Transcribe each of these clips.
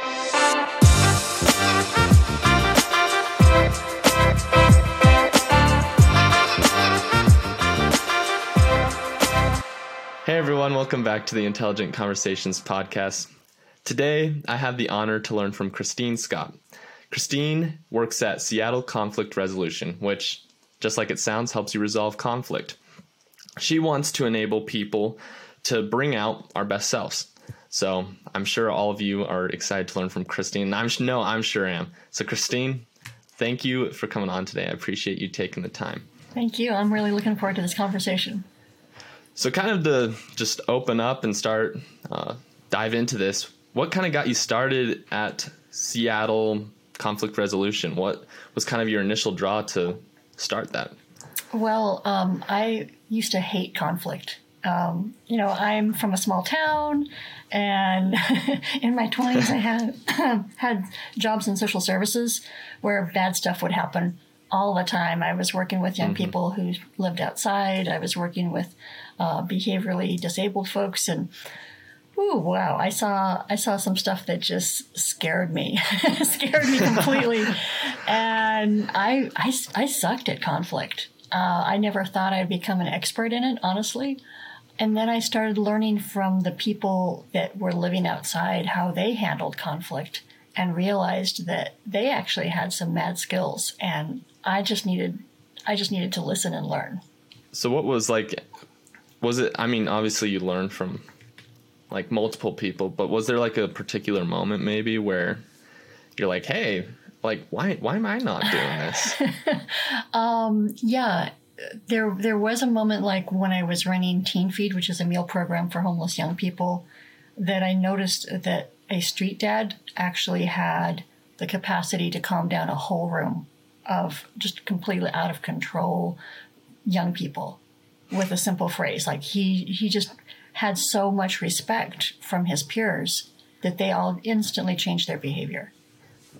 Hey everyone, welcome back to the Intelligent Conversations podcast. Today, I have the honor to learn from Kristine Scott. Kristine works at Seattle Conflict Resolution, which, just like it sounds, helps you resolve conflict. She wants to enable people to bring out our best selves. So I'm sure all of you are excited to learn from Kristine. I'm no, I'm sure I am. So Kristine, thank you for coming on today. I appreciate you taking the time. Thank you. I'm really looking forward to this conversation. So, kind of to just open up and start uh, dive into this, what kind of got you started at Seattle Conflict Resolution? What was kind of your initial draw to start that? Well, um, I used to hate conflict. Um, you know, I'm from a small town, and in my 20s, I had had jobs in social services where bad stuff would happen all the time. I was working with young mm-hmm. people who lived outside. I was working with uh, behaviorally disabled folks, and ooh, wow, I saw I saw some stuff that just scared me, scared me completely, and I, I I sucked at conflict. Uh, I never thought I'd become an expert in it, honestly. And then I started learning from the people that were living outside how they handled conflict and realized that they actually had some mad skills. And I just needed I just needed to listen and learn. So what was like was it i mean obviously you learned from like multiple people but was there like a particular moment maybe where you're like hey like why why am i not doing this? Um yeah there there was a moment like when i was running teen feed which is a meal program for homeless young people that i noticed that a street dad actually had the capacity to calm down a whole room of just completely out of control young people with a simple phrase. Like he he just had so much respect from his peers that they all instantly changed their behavior.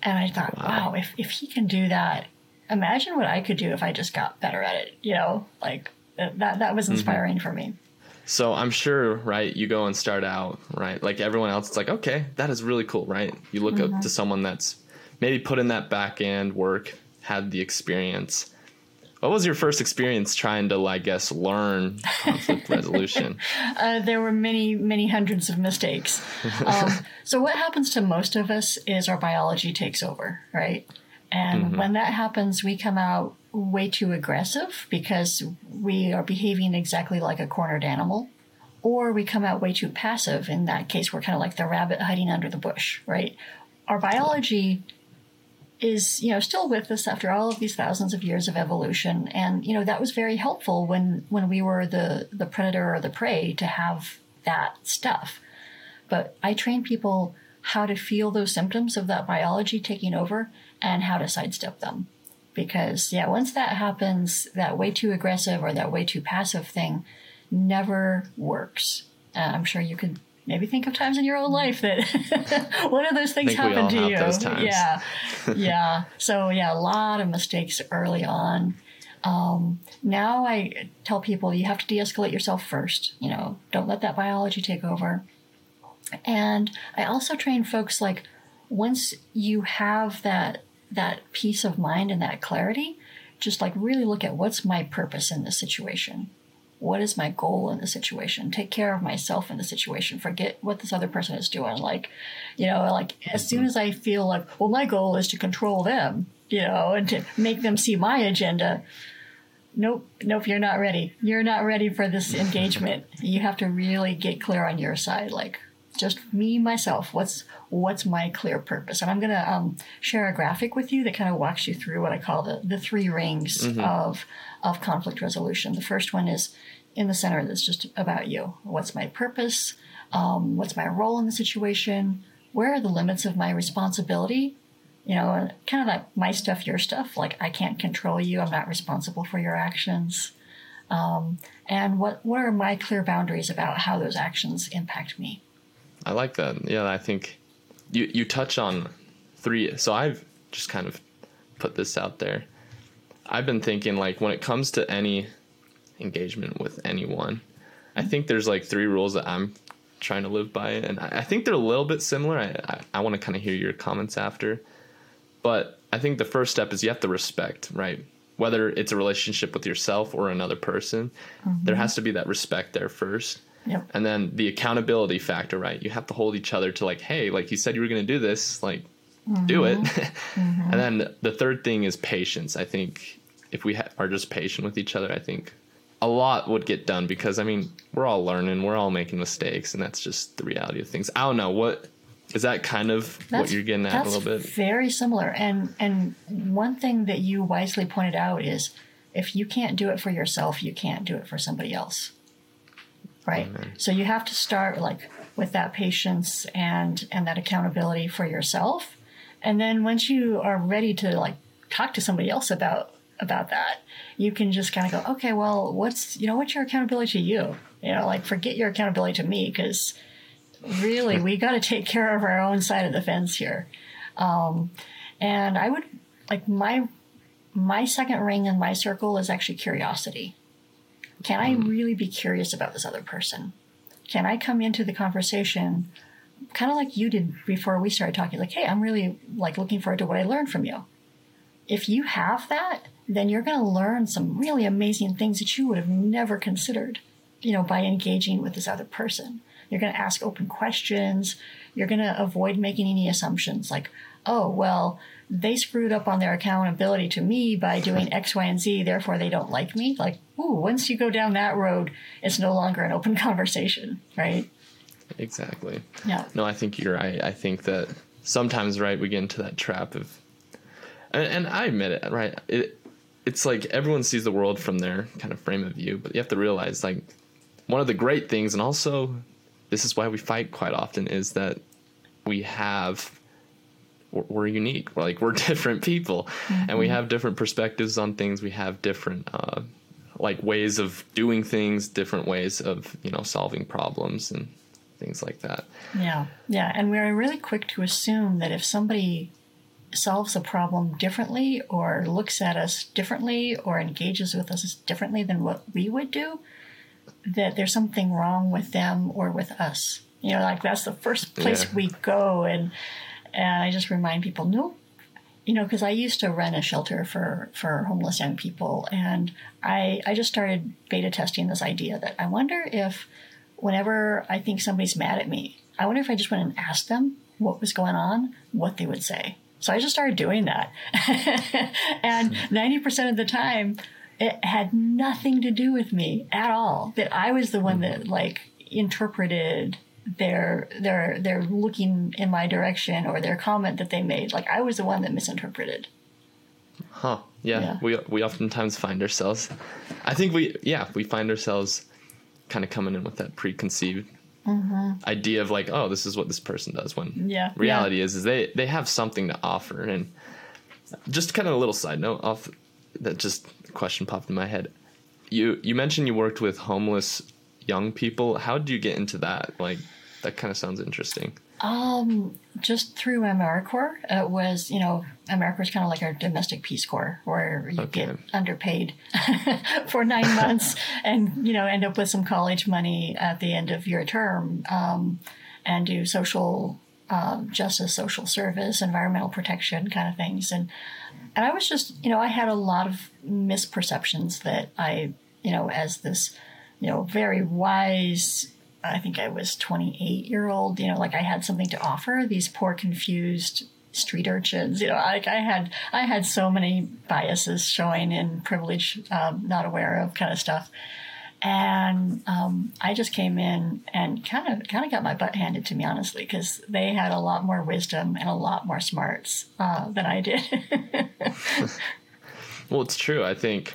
And I thought, wow, wow if, if he can do that, imagine what I could do if I just got better at it. You know, like that that was mm-hmm. inspiring mm-hmm. for me. So I'm sure, right? You go and start out, right? Like everyone else, it's like, okay, that is really cool, right? You look mm-hmm. up to someone that's maybe put in that back end work, had the experience, what was your first experience trying to, I guess, learn conflict resolution? Uh, there were many, many hundreds of mistakes. Um, so, what happens to most of us is our biology takes over, right? And mm-hmm. when that happens, we come out way too aggressive because we are behaving exactly like a cornered animal. Or we come out way too passive. In that case, we're kind of like the rabbit hiding under the bush, right? Our biology is you know still with us after all of these thousands of years of evolution and you know that was very helpful when when we were the the predator or the prey to have that stuff but i train people how to feel those symptoms of that biology taking over and how to sidestep them because yeah once that happens that way too aggressive or that way too passive thing never works uh, i'm sure you could maybe think of times in your own life that one of those things happened to you. Yeah. yeah. So yeah, a lot of mistakes early on. Um, now I tell people you have to de-escalate yourself first. You know, don't let that biology take over. And I also train folks like once you have that that peace of mind and that clarity, just like really look at what's my purpose in this situation. What is my goal in the situation? Take care of myself in the situation. Forget what this other person is doing. Like you know like as soon mm-hmm. as i feel like well my goal is to control them you know and to make them see my agenda nope nope you're not ready. You're not ready for this engagement. You have to really get clear on your side like just me myself. What's what's my clear purpose? And i'm going to um, share a graphic with you that kind of walks you through what i call the, the three rings mm-hmm. of of conflict resolution. The first one is in the center that's just about you. What's my purpose? Um, what's my role in the situation? Where are the limits of my responsibility? You know kind of like my stuff your stuff. Like i can't control you. I'm not responsible for your actions. Um, and what what are my clear boundaries about how those actions impact me I like that. Yeah, I think you you touch on three. So I've just kind of put this out there. I've been thinking like when it comes to any engagement with anyone, I think there's like three rules that I'm trying to live by. And I, I think they're a little bit similar. I, I, I want to kind of hear your comments after. But I think the first step is you have to respect, right? Whether it's a relationship with yourself or another person, mm-hmm. there has to be that respect there first. Yep. And then the accountability factor, right? You have to hold each other to like, hey, like you said you were going to do this, like mm-hmm. do it. mm-hmm. And then the third thing is patience. I think if we ha- are just patient with each other, I think a lot would get done because I mean, we're all learning, we're all making mistakes, and that's just the reality of things. I don't know what is that kind of that's, what you're getting at a little bit. Very similar, and and one thing that you wisely pointed out is if you can't do it for yourself, you can't do it for somebody else, right? Amen. So you have to start like with that patience and and that accountability for yourself, and then once you are ready to like talk to somebody else about about that. You can just kind of go, okay, well, what's, you know, what's your accountability to you? You know, like forget your accountability to me because really we got to take care of our own side of the fence here. Um, and I would like my, my second ring in my circle is actually curiosity. Can I hmm. really be curious about this other person? Can I come into the conversation kind of like you did before we started talking like hey i'm really like looking forward to what i learned from you if you have that then you're going to learn some really amazing things that you would have never considered, you know, by engaging with this other person. You're going to ask open questions. You're going to avoid making any assumptions like, oh, well, they screwed up on their accountability to me by doing X, Y, and Z, therefore they don't like me. Like, ooh, once you go down that road, it's no longer an open conversation, right? Exactly. Yeah. No, I think you're right. I think that sometimes, right, we get into that trap of, and, and I admit it, right? It, it's like everyone sees the world from their kind of frame of view, but you have to realize like one of the great things, and also this is why we fight quite often, is that we have we're, we're unique. We're like we're different people, mm-hmm. and we have different perspectives on things. We have different uh, like ways of doing things, different ways of you know solving problems and things like that. Yeah, yeah, and we're really quick to assume that if somebody solves a problem differently or looks at us differently or engages with us differently than what we would do, that there's something wrong with them or with us. You know, like that's the first place yeah. we go. And, and I just remind people, no, you know, because I used to run a shelter for, for homeless young people. And I, I just started beta testing this idea that I wonder if whenever I think somebody's mad at me, I wonder if I just went and asked them what was going on, what they would say. So I just started doing that. and 90% of the time, it had nothing to do with me at all. That I was the one that like interpreted their their their looking in my direction or their comment that they made. Like I was the one that misinterpreted. Huh. Yeah. yeah. We we oftentimes find ourselves I think we yeah, we find ourselves kind of coming in with that preconceived mm-hmm. idea of like, oh, this is what this person does. When yeah, reality yeah. is, is they they have something to offer. And just kind of a little side note off that just question popped in my head. You you mentioned you worked with homeless young people. How did you get into that? Like that kind of sounds interesting. Um, just through AmeriCorps. It was, you know, AmeriCorps is kind of like our domestic Peace Corps, where you okay. get underpaid for nine months and, you know, end up with some college money at the end of your term um, and do social um, justice, social service, environmental protection kind of things. And, and I was just, you know, I had a lot of misperceptions that I, you know, as this, you know, very wise I think I was 28 year old, you know, like I had something to offer these poor, confused street urchins. You know, like I had, I had so many biases showing in privilege, um, not aware of kind of stuff. And um, I just came in and kind of, kind of got my butt handed to me, honestly, because they had a lot more wisdom and a lot more smarts uh, than I did. well, it's true. I think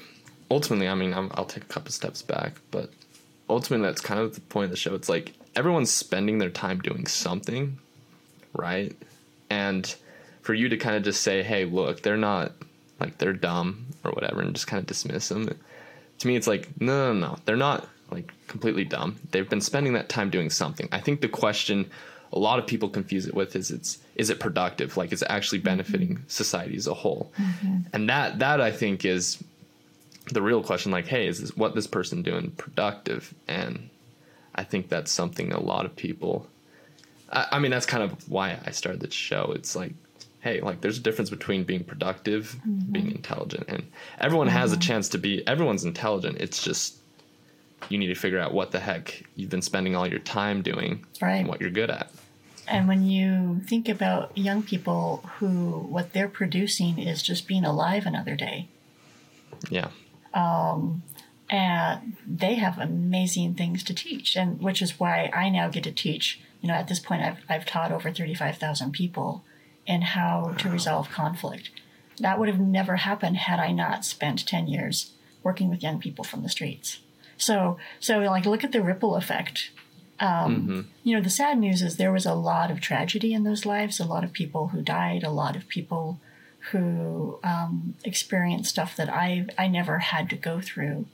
ultimately, I mean, i will take a couple steps back, but ultimately that's kind of the point of the show. It's like everyone's spending their time doing something, right? And for you to kind of just say, "Hey, look, they're not like they're dumb or whatever," and just kind of dismiss them. To me, it's like, no, no, no, they're not like completely dumb. They've been spending that time doing something. I think the question a lot of people confuse it with is it's is it productive? Like, is it actually benefiting mm-hmm. society as a whole? Mm-hmm. And that that I think is the real question like hey is this what this person doing productive and I think that's something a lot of people. I, I mean, that's kind of why I started the show. It's like, hey, like there's a difference between being productive, Mm-hmm. being intelligent, and everyone has a chance to be. Everyone's intelligent. It's just you need to figure out what the heck you've been spending all your time doing Right. and what you're good at. And when you think about young people who what they're producing is just being alive another day, Yeah. And they have amazing things to teach, and which is why I now get to teach. You know, at this point, I've I've taught over thirty five thousand people in how to resolve conflict. That would have never happened had I not spent ten years working with young people from the streets. So, so like, look at the ripple effect. Um, You know, the sad news is there was a lot of tragedy in those lives. A lot of people who died. A lot of people who um, experienced stuff that I I never had to go through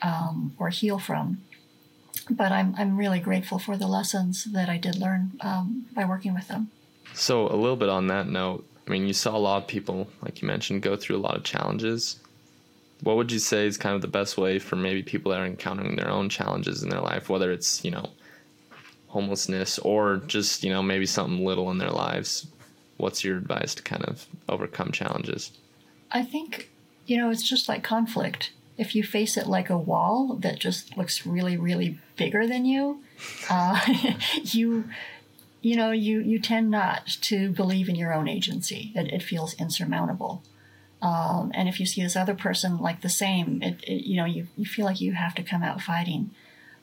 um, or heal from. But I'm I'm really grateful for the lessons that I did learn um, by working with them. So a little bit on that note, I mean, you saw a lot of people, like you mentioned, go through a lot of challenges. What would you say is kind of the best way for maybe people that are encountering their own challenges in their life, whether it's, you know, homelessness or just, you know, maybe something little in their lives? What's your advice to kind of overcome challenges? I think, you know, it's just like conflict. If you face it like a wall that just looks really, really bigger than you, uh, you, you know, you, you tend not to believe in your own agency. It, it feels insurmountable. Um, and if you see this other person like the same, it, it, you know, you, you feel like you have to come out fighting.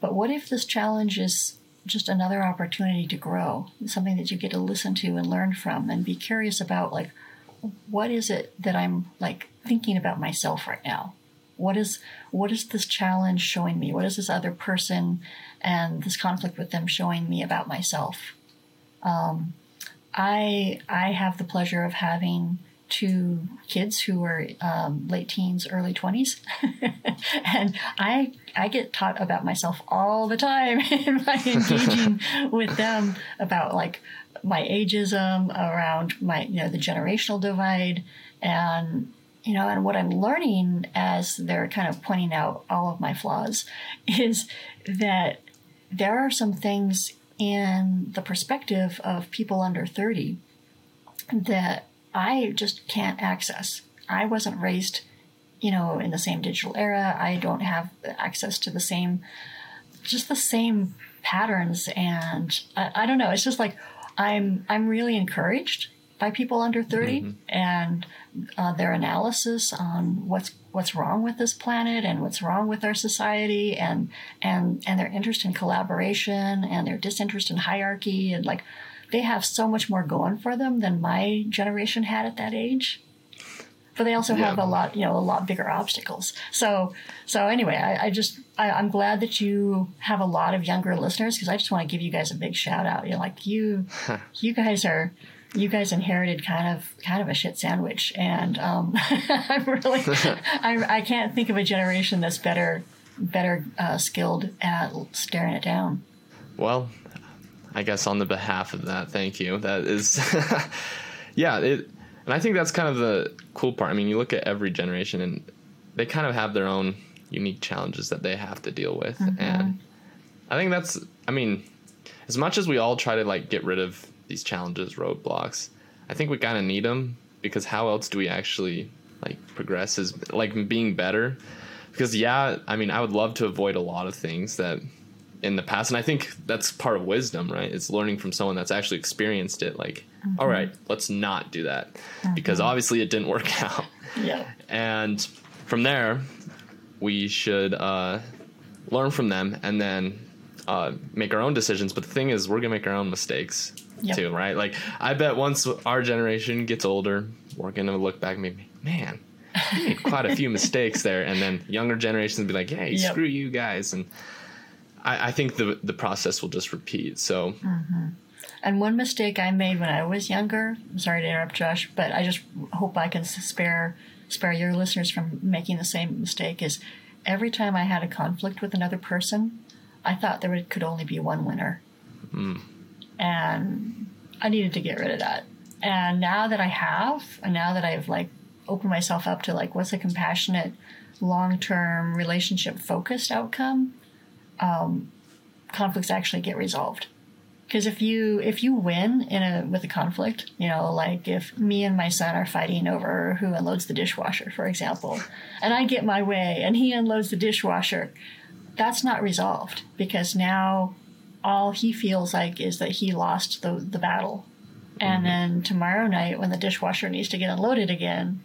But what if this challenge is just another opportunity to grow, something that you get to listen to and learn from and be curious about, like, what is it that I'm like thinking about myself right now? What is what is this challenge showing me? What is this other person and this conflict with them showing me about myself? Um, I I have the pleasure of having two kids who are um, late teens, early twenties, and I I get taught about myself all the time by engaging with them about like my ageism, around my you know the generational divide, and you know, and what I'm learning as they're kind of pointing out all of my flaws is that there are some things in the perspective of people under 30 that I just can't access. I wasn't raised, you know, in the same digital era. I don't have access to the same, just the same patterns. And I, I don't know. It's just like I'm, I'm really encouraged by people under 30 and uh, their analysis on what's what's wrong with this planet and what's wrong with our society and and and their interest in collaboration and their disinterest in hierarchy and like they have so much more going for them than my generation had at that age. But they also have a lot you know a lot bigger obstacles. So so anyway i, I just I, i'm glad that you have a lot of younger listeners because i just want to give you guys a big shout out. You know like you you guys are you guys inherited kind of kind of a shit sandwich. And um, i'm really I, I can't think of a generation that's better better uh, skilled at staring it down. Well, I guess on the behalf of that, thank you. That is, yeah, it, and I think that's kind of the cool part. I mean, you look at every generation, and they kind of have their own unique challenges that they have to deal with, mm-hmm. and I think that's. I mean, as much as we all try to like get rid of these challenges, roadblocks, I think we kind of need them because how else do we actually like progress? Is like being better. Because yeah, I mean, I would love to avoid a lot of things that in the past and i think that's part of wisdom right? It's learning from someone that's actually experienced it like all right let's not do that because obviously it didn't work out. Yeah. And from there we should uh, learn from them and then uh, make our own decisions. But the thing is we're gonna make our own mistakes Yep. too right? Like i bet once our generation gets older we're gonna look back and maybe man we made quite a few mistakes there. And then younger generations be like hey Yep. screw you guys. And I, I think the the process will just repeat so mm-hmm. And one mistake I made when I was younger, I'm sorry to interrupt Josh, but I just hope I can spare spare your listeners from making the same mistake is every time I had a conflict with another person, I thought there would, could only be one winner. Mm. And I needed to get rid of that. And now that I have, and now that I've like opened myself up to like what's a compassionate, long term relationship focused outcome, conflicts actually get resolved. Because if you if you win in a with a conflict, you know, like if me and my son are fighting over who unloads the dishwasher, for example, and I get my way and he unloads the dishwasher, that's not resolved because now all he feels like is that he lost the the battle. And mm-hmm. then tomorrow night when the dishwasher needs to get unloaded again,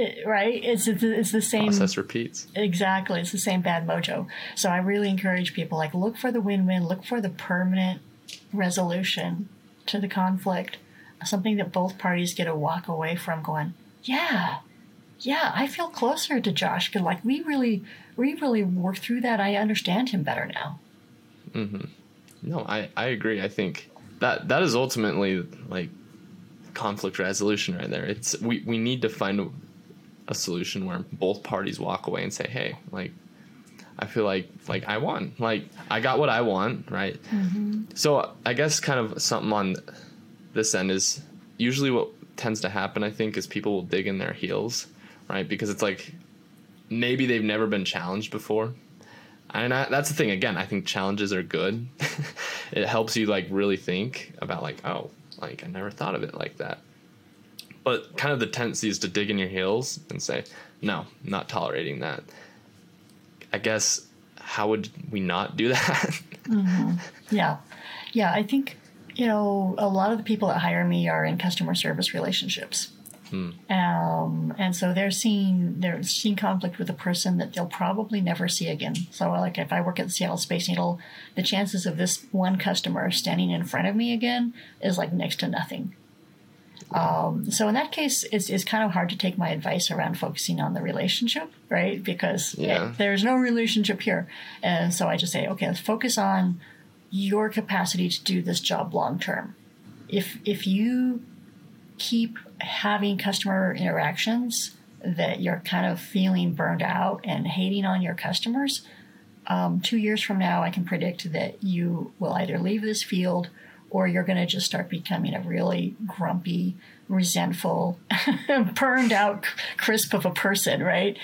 it, right? It's, it's it's the same process repeats. Exactly, it's the same bad mojo. So I really encourage people like look for the win-win, look for the permanent resolution to the conflict, something that both parties get to walk away from going, yeah, yeah, I feel closer to Josh because like we really, we really worked through that. I understand him better now. Mm-hmm. No, I, I agree. I think that that is ultimately like conflict resolution right there. It's we, we need to find a, solution where both parties walk away and say, hey, like I feel like like I won. Like I got what I want, right? Mm-hmm. So I guess kind of something on this end is usually what tends to happen. I think is people will dig in their heels, right? Because it's like maybe they've never been challenged before, and I, that's the thing. Again, I think challenges are good. it helps you like really think about like oh like I never thought of it like that. But kind of the tendency is to dig in your heels and say no, not tolerating that I guess how would we not do that? mm-hmm. Yeah, yeah. I think you know a lot of the people that hire me are in customer service relationships. Hmm. Um, and so they're seeing they're seeing conflict with a person that they'll probably never see again. So, like if I work at the Seattle Space Needle, the chances of this one customer standing in front of me again is like next to nothing. Um, so in that case, it's, it's kind of hard to take my advice around focusing on the relationship, right? Because yeah. it, there's no relationship here. And so I just say, okay, let's focus on your capacity to do this job long term. If, if you keep having customer interactions that you're kind of feeling burned out and hating on your customers, um, two years from now, I can predict that you will either leave this field or you're going to just start becoming a really grumpy, resentful, burned out crisp of a person, right?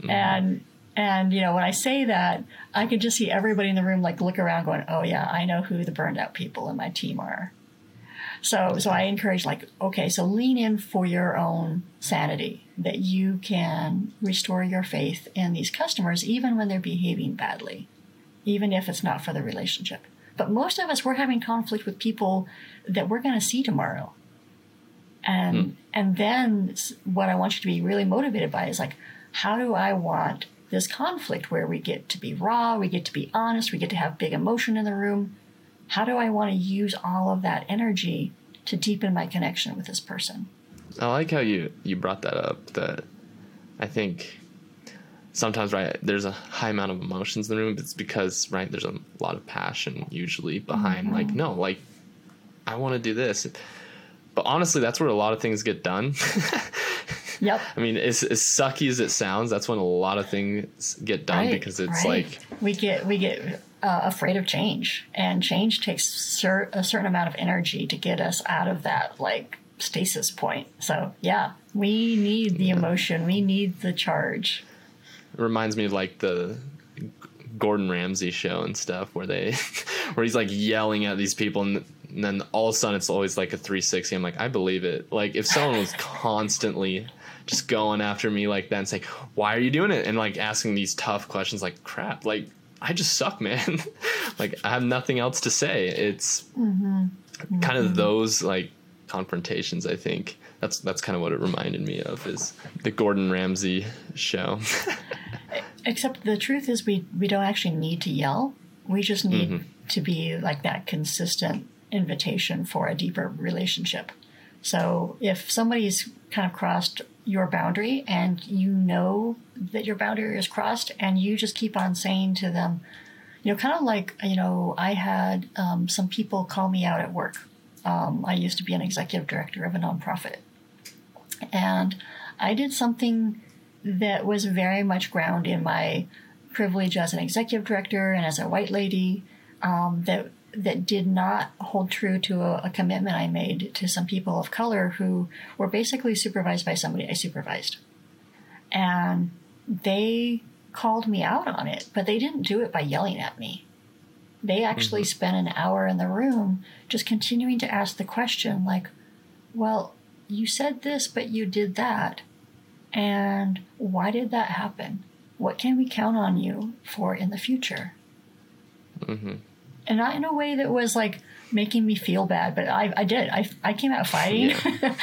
Mm-hmm. And and you know, when I say that, I can just see everybody in the room like look around going, "Oh yeah, I know who the burned out people in my team are." So so I encourage like, okay, so lean in for your own sanity that you can restore your faith in these customers even when they're behaving badly, even if it's not for the relationship. But most of us, we're having conflict with people that we're going to see tomorrow. And, hmm. and then what I want you to be really motivated by is like, how do I want this conflict where we get to be raw, we get to be honest, we get to have big emotion in the room? How do I want to use all of that energy to deepen my connection with this person? I like how you, you brought that up that I think sometimes right there's a high amount of emotions in the room it's because right there's a lot of passion usually behind mm-hmm. like no like i want to do this. But honestly that's where a lot of things get done. Yep. I mean as, as sucky as it sounds that's when a lot of things get done right, because it's right. like we get we get uh, afraid of change and change takes cer- a certain amount of energy to get us out of that like stasis point. So yeah we need the emotion. We need the charge it reminds me of like the Gordon Ramsay show and stuff where they where he's like yelling at these people and, and then all of a sudden it's always like a 360 i'm like i believe it. Like if someone was constantly just going after me like that and saying why are you doing it? and like asking these tough questions like crap like i just suck man. Like i have nothing else to say. It's mm-hmm. Mm-hmm. kind of those like confrontations i think. That's that's kind of what it reminded me of is the gordon ramsay show Except the truth is, we, we don't actually need to yell. We just need mm-hmm. to be like that consistent invitation for a deeper relationship. So if somebody's kind of crossed your boundary and you know that your boundary is crossed and you just keep on saying to them, you know, kind of like, you know, I had um, some people call me out at work. Um, I used to be an executive director of a nonprofit. And I did something that was very much ground in my privilege as an executive director and as a white lady um, that that did not hold true to a, a, commitment I made to some people of color who were basically supervised by somebody I supervised. And they called me out on it, but they didn't do it by yelling at me. They actually spent an hour in the room just continuing to ask the question, like, well, you said this, but you did that. And why did that happen? What can we count on you for in the future? Mm-hmm. And not in a way that was like making me feel bad, but I, I did. I, I came out fighting.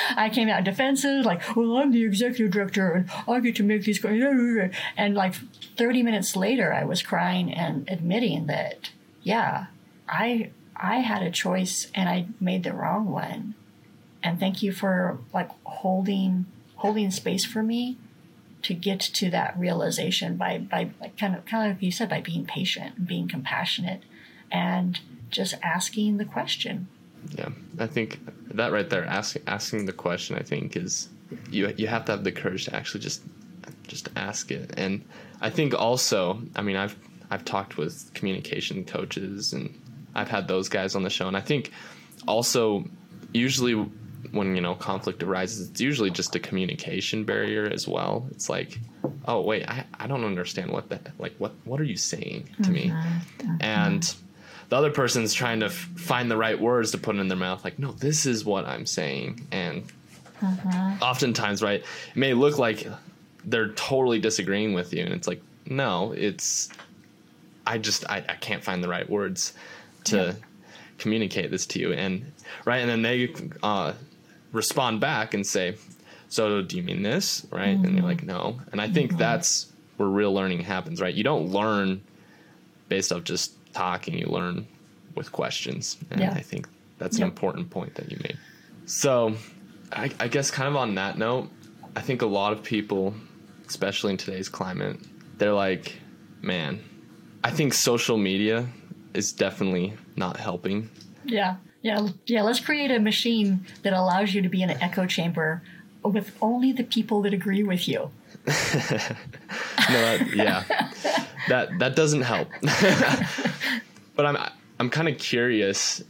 I came out defensive, like, well, I'm the executive director and I get to make these. And like 30 minutes later, I was crying and admitting that, yeah, I I had a choice and I made the wrong one. And thank you for like holding holding space for me to get to that realization by by like kind of kind of like you said by being patient, and being compassionate, and just asking the question. Yeah, I think that right there, asking asking the question, I think is you you have to have the courage to actually just just ask it. And I think also, I mean, I've I've talked with communication coaches and I've had those guys on the show, and I think also usually when you know conflict arises, it's usually just a communication barrier as well. It's like, oh wait, I, I don't understand what that like what what are you saying to me, uh-huh, uh-huh. and the other person's trying to f- find the right words to put in their mouth like no this is what i'm saying. And uh-huh. oftentimes right it may look like they're totally disagreeing with you and it's like no it's i just i, I can't find the right words to Yeah. communicate this to you. And right and then they uh, respond back and say so do you mean this? Right? And you're like mm-hmm. no. And i think mm-hmm. that's where real learning happens right? You don't learn based off just talking you learn with questions. And Yeah. i think that's an important point that you made. So I, I guess kind of on that note i think a lot of people especially in today's climate they're like man i think social media is definitely not helping. Yeah, yeah, yeah. Let's create a machine that allows you to be in an echo chamber with only the people that agree with you. no that, yeah that that doesn't help but i'm i'm kind of curious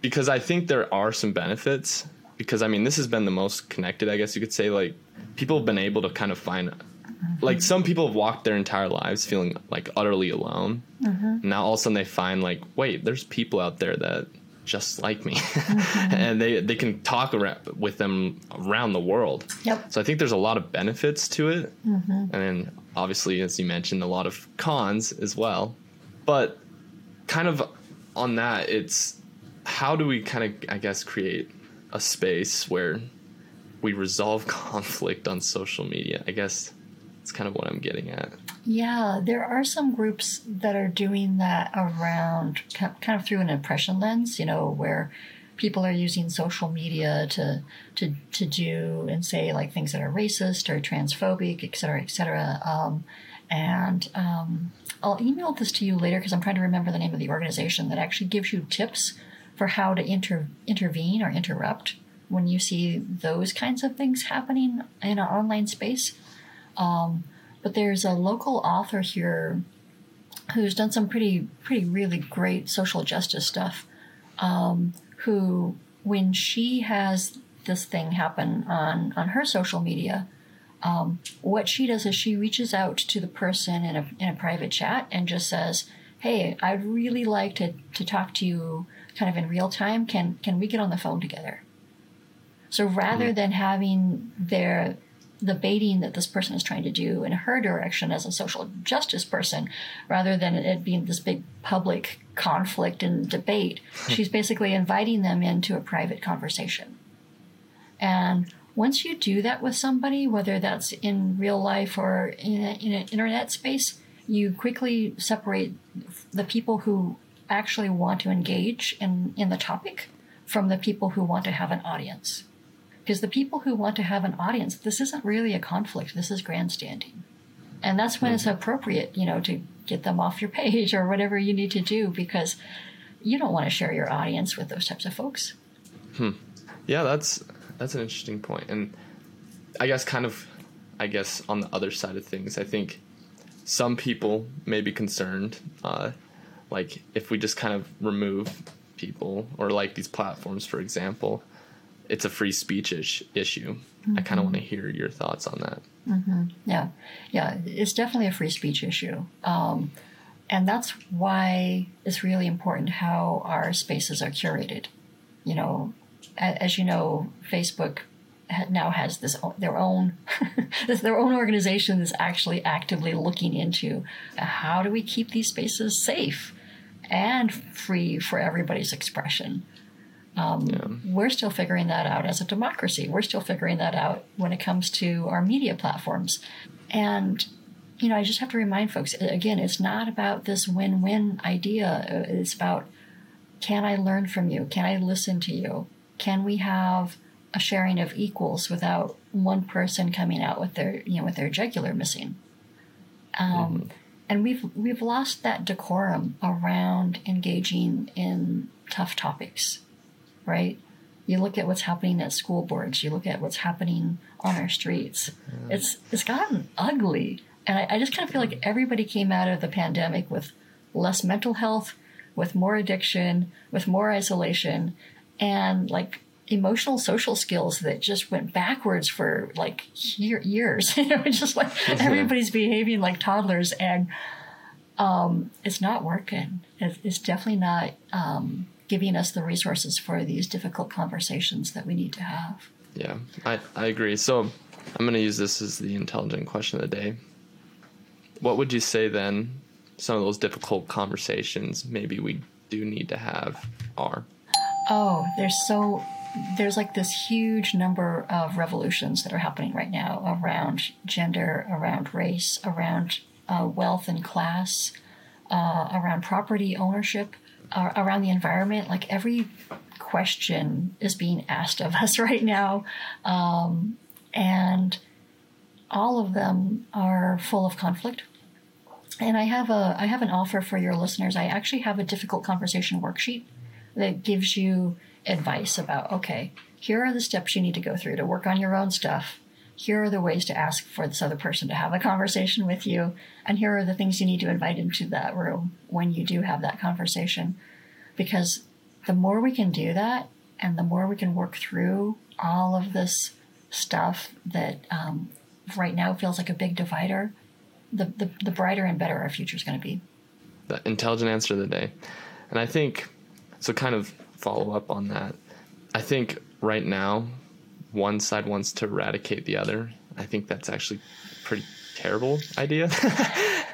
because i think there are some benefits because i mean this has been the most connected i guess you could say like people have been able to kind of find mm-hmm. like some people have walked their entire lives feeling like utterly alone mm-hmm. now all of a sudden they find like wait there's people out there that just like me mm-hmm. and they they can talk around with them around the world Yep. so I think there's a lot of benefits to it, mm-hmm. and then obviously, as you mentioned, a lot of cons as well. But kind of on that, it's how do we kind of, I guess, create a space where we resolve conflict on social media? I guess it's kind of what I'm getting at. Yeah, there are some groups that are doing that around kind of through an impression lens, you know, where people are using social media to to to do and say like things that are racist or transphobic, et cetera, et cetera. Um, and um, I'll email this to you later because I'm trying to remember the name of the organization that actually gives you tips for how to inter- intervene or interrupt when you see those kinds of things happening in an online space. But there's a local author here who's done some pretty, pretty really great social justice stuff. Um, who, when she has this thing happen on on her social media, um, what she does is she reaches out to the person in a in a private chat and just says, "Hey, I'd really like to to talk to you kind of in real time. Can can we get on the phone together?" So rather than having their the baiting that this person is trying to do in her direction as a social justice person, rather than it being this big public conflict and debate, she's basically inviting them into a private conversation. And once you do that with somebody, whether that's in real life or in, a, in an internet space, you quickly separate the people who actually want to engage in, in the topic from the people who want to have an audience. Because the people who want to have an audience, this isn't really a conflict, this is grandstanding. And that's when it's appropriate, you know, to get them off your page or whatever you need to do because you don't want to share your audience with those types of folks. Hmm. Yeah, that's that's an interesting point, and I guess kind of, I guess on the other side of things, I think some people may be concerned, uh, like if we just kind of remove people or like these platforms, for example, it's a free speech ish- issue. I kind of want to hear your thoughts on that. Yeah, yeah, it's definitely a free speech issue. Um, and that's why it's really important how our spaces are curated. You know, as you know, Facebook now has this their own their own organization that's actually actively looking into how do we keep these spaces safe and free for everybody's expression. Um, yeah. We're still figuring that out as a democracy. We're still figuring that out when it comes to our media platforms. And, you know, I just have to remind folks again, it's not about this win win idea. It's about can I learn from you? Can I listen to you? Can we have a sharing of equals without one person coming out with their, you know, with their jugular missing? Um, mm-hmm. And we've we've lost that decorum around engaging in tough topics right? You look at what's happening at school boards. You look at what's happening on our streets. Yeah. It's it's gotten ugly, and I, I just kind of feel like everybody came out of the pandemic with less mental health, with more addiction, with more isolation, and like emotional social skills that just went backwards for like year, years. you know, just like everybody's behaving like toddlers, and um, it's not working. it's definitely not um, giving us the resources for these difficult conversations that we need to have. Yeah, I, I agree. So I'm going to use this as the intelligent question of the day. What would you say then some of those difficult conversations maybe we do need to have are? Oh, there's so there's like this huge number of revolutions that are happening right now around gender, around race, around uh, wealth and class, uh, around property ownership uh, around the environment, like every question is being asked of us right now. Um, and all of them are full of conflict. And I have a I have an offer for your listeners. I actually have a difficult conversation worksheet that gives you advice about okay, here are the steps you need to go through to work on your own stuff here are the ways to ask for this other person to have a conversation with you. And here are the things you need to invite into that room when you do have that conversation. Because the more we can do that, and the more we can work through all of this stuff that um, right now feels like a big divider, the, the, the brighter and better our future is going to be. The intelligent answer of the day. And I think, so kind of follow up on that, I think right now one side wants to eradicate the other. I think that's actually a pretty terrible idea. yeah.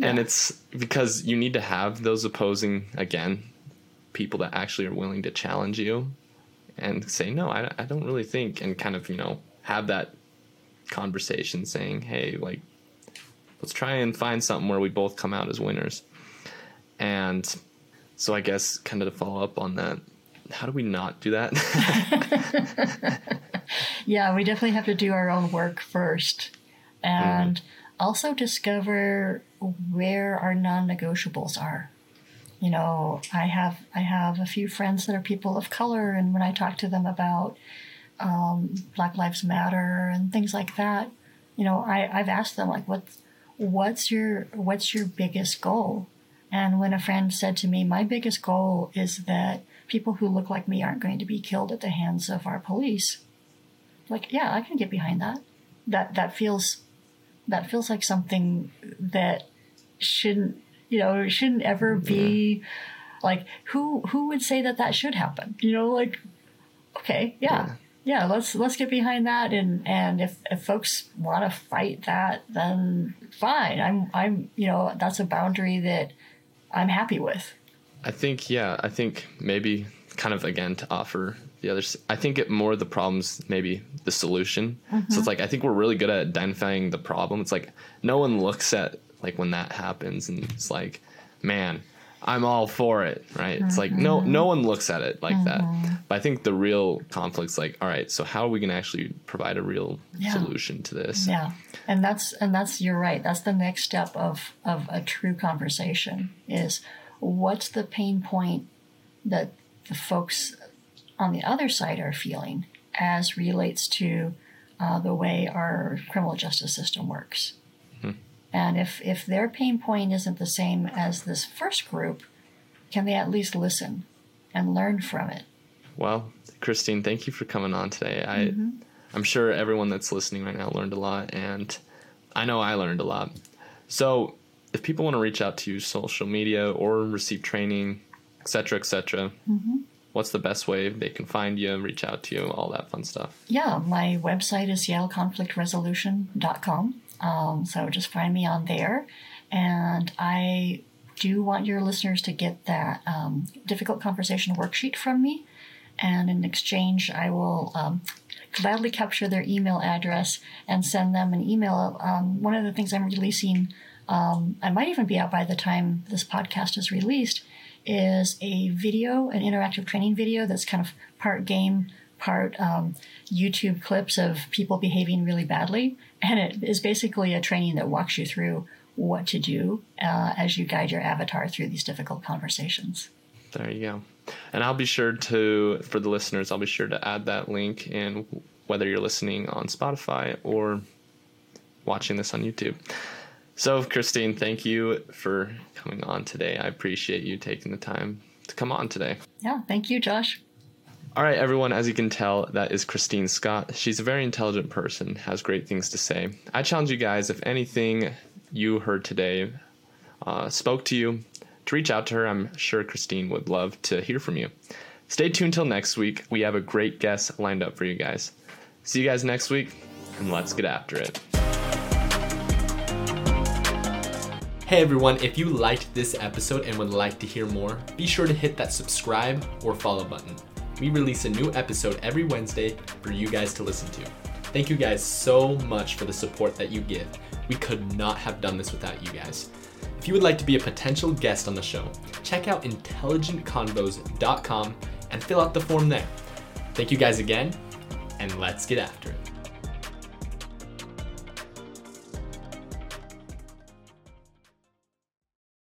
And it's because you need to have those opposing, again, people that actually are willing to challenge you and say, no, I, I don't really think, and kind of, you know, have that conversation saying, hey, like, let's try and find something where we both come out as winners. And so I guess kind of to follow up on that, how do we not do that? yeah, we definitely have to do our own work first and mm. also discover where our non-negotiables are. You know, I have I have a few friends that are people of color, and when I talk to them about um, Black Lives Matter and things like that, you know, I, I've asked them like, what's what's your what's your biggest goal? And when a friend said to me, my biggest goal is that people who look like me aren't going to be killed at the hands of our police. Like, yeah, I can get behind that. That that feels that feels like something that shouldn't you know shouldn't ever be like who who would say that that should happen? You know like okay yeah. Yeah, yeah let's let's get behind that. And and if if folks want to fight that then fine. I'm i'm you know that's a boundary that i'm happy with I think yeah, I think maybe kind of again to offer the others. I think it more the problems maybe the solution. Mm-hmm. So it's like I think we're really good at identifying the problem. It's like no one looks at like when that happens and it's like, man, I'm all for it, right? Mm-hmm. It's like no no mm-hmm. one looks at it like mm-hmm. that. But I think the real conflict's like, all right, so how are we gonna actually provide a real yeah. solution to this? Yeah. And that's and that's you're right. That's the next step of of a true conversation is what's the pain point that the folks on the other side are feeling as relates to uh, the way our criminal justice system works. Mm-hmm. And if, if their pain point isn't the same as this first group, can they at least listen and learn from it? Well, Kristine, thank you for coming on today. I, mm-hmm. I'm sure everyone that's listening right now learned a lot, and I know I learned a lot. So, if people want to reach out to you, social media or receive training, etc., etc., mm-hmm. what's the best way they can find you, reach out to you, all that fun stuff? Yeah, my website is seattleconflictresolution.com. Um, so just find me on there. And I do want your listeners to get that um, difficult conversation worksheet from me. And in exchange, I will um, gladly capture their email address and send them an email. Um, one of the things I'm releasing, um, I might even be out by the time this podcast is released, is a video, an interactive training video that's kind of part game, part um, YouTube clips of people behaving really badly. And it is basically a training that walks you through what to do uh, as you guide your avatar through these difficult conversations. There you go. And I'll be sure to, for the listeners, I'll be sure to add that link in whether you're listening on Spotify or watching this on YouTube. So, Kristine, thank you for coming on today. I appreciate you taking the time to come on today. Yeah, thank you, Josh. All right, everyone, as you can tell, that is Kristine Scott. She's a very intelligent person, has great things to say. I challenge you guys, if anything you heard today uh, spoke to you, to reach out to her. I'm sure Kristine would love to hear from you. Stay tuned till next week. We have a great guest lined up for you guys. See you guys next week, and let's get after it. Hey everyone, if you liked this episode and would like to hear more, be sure to hit that subscribe or follow button. We release a new episode every Wednesday for you guys to listen to. Thank you guys so much for the support that you give. We could not have done this without you guys. If you would like to be a potential guest on the show, check out intelligentconvos.com and fill out the form there. Thank you guys again, and let's get after it.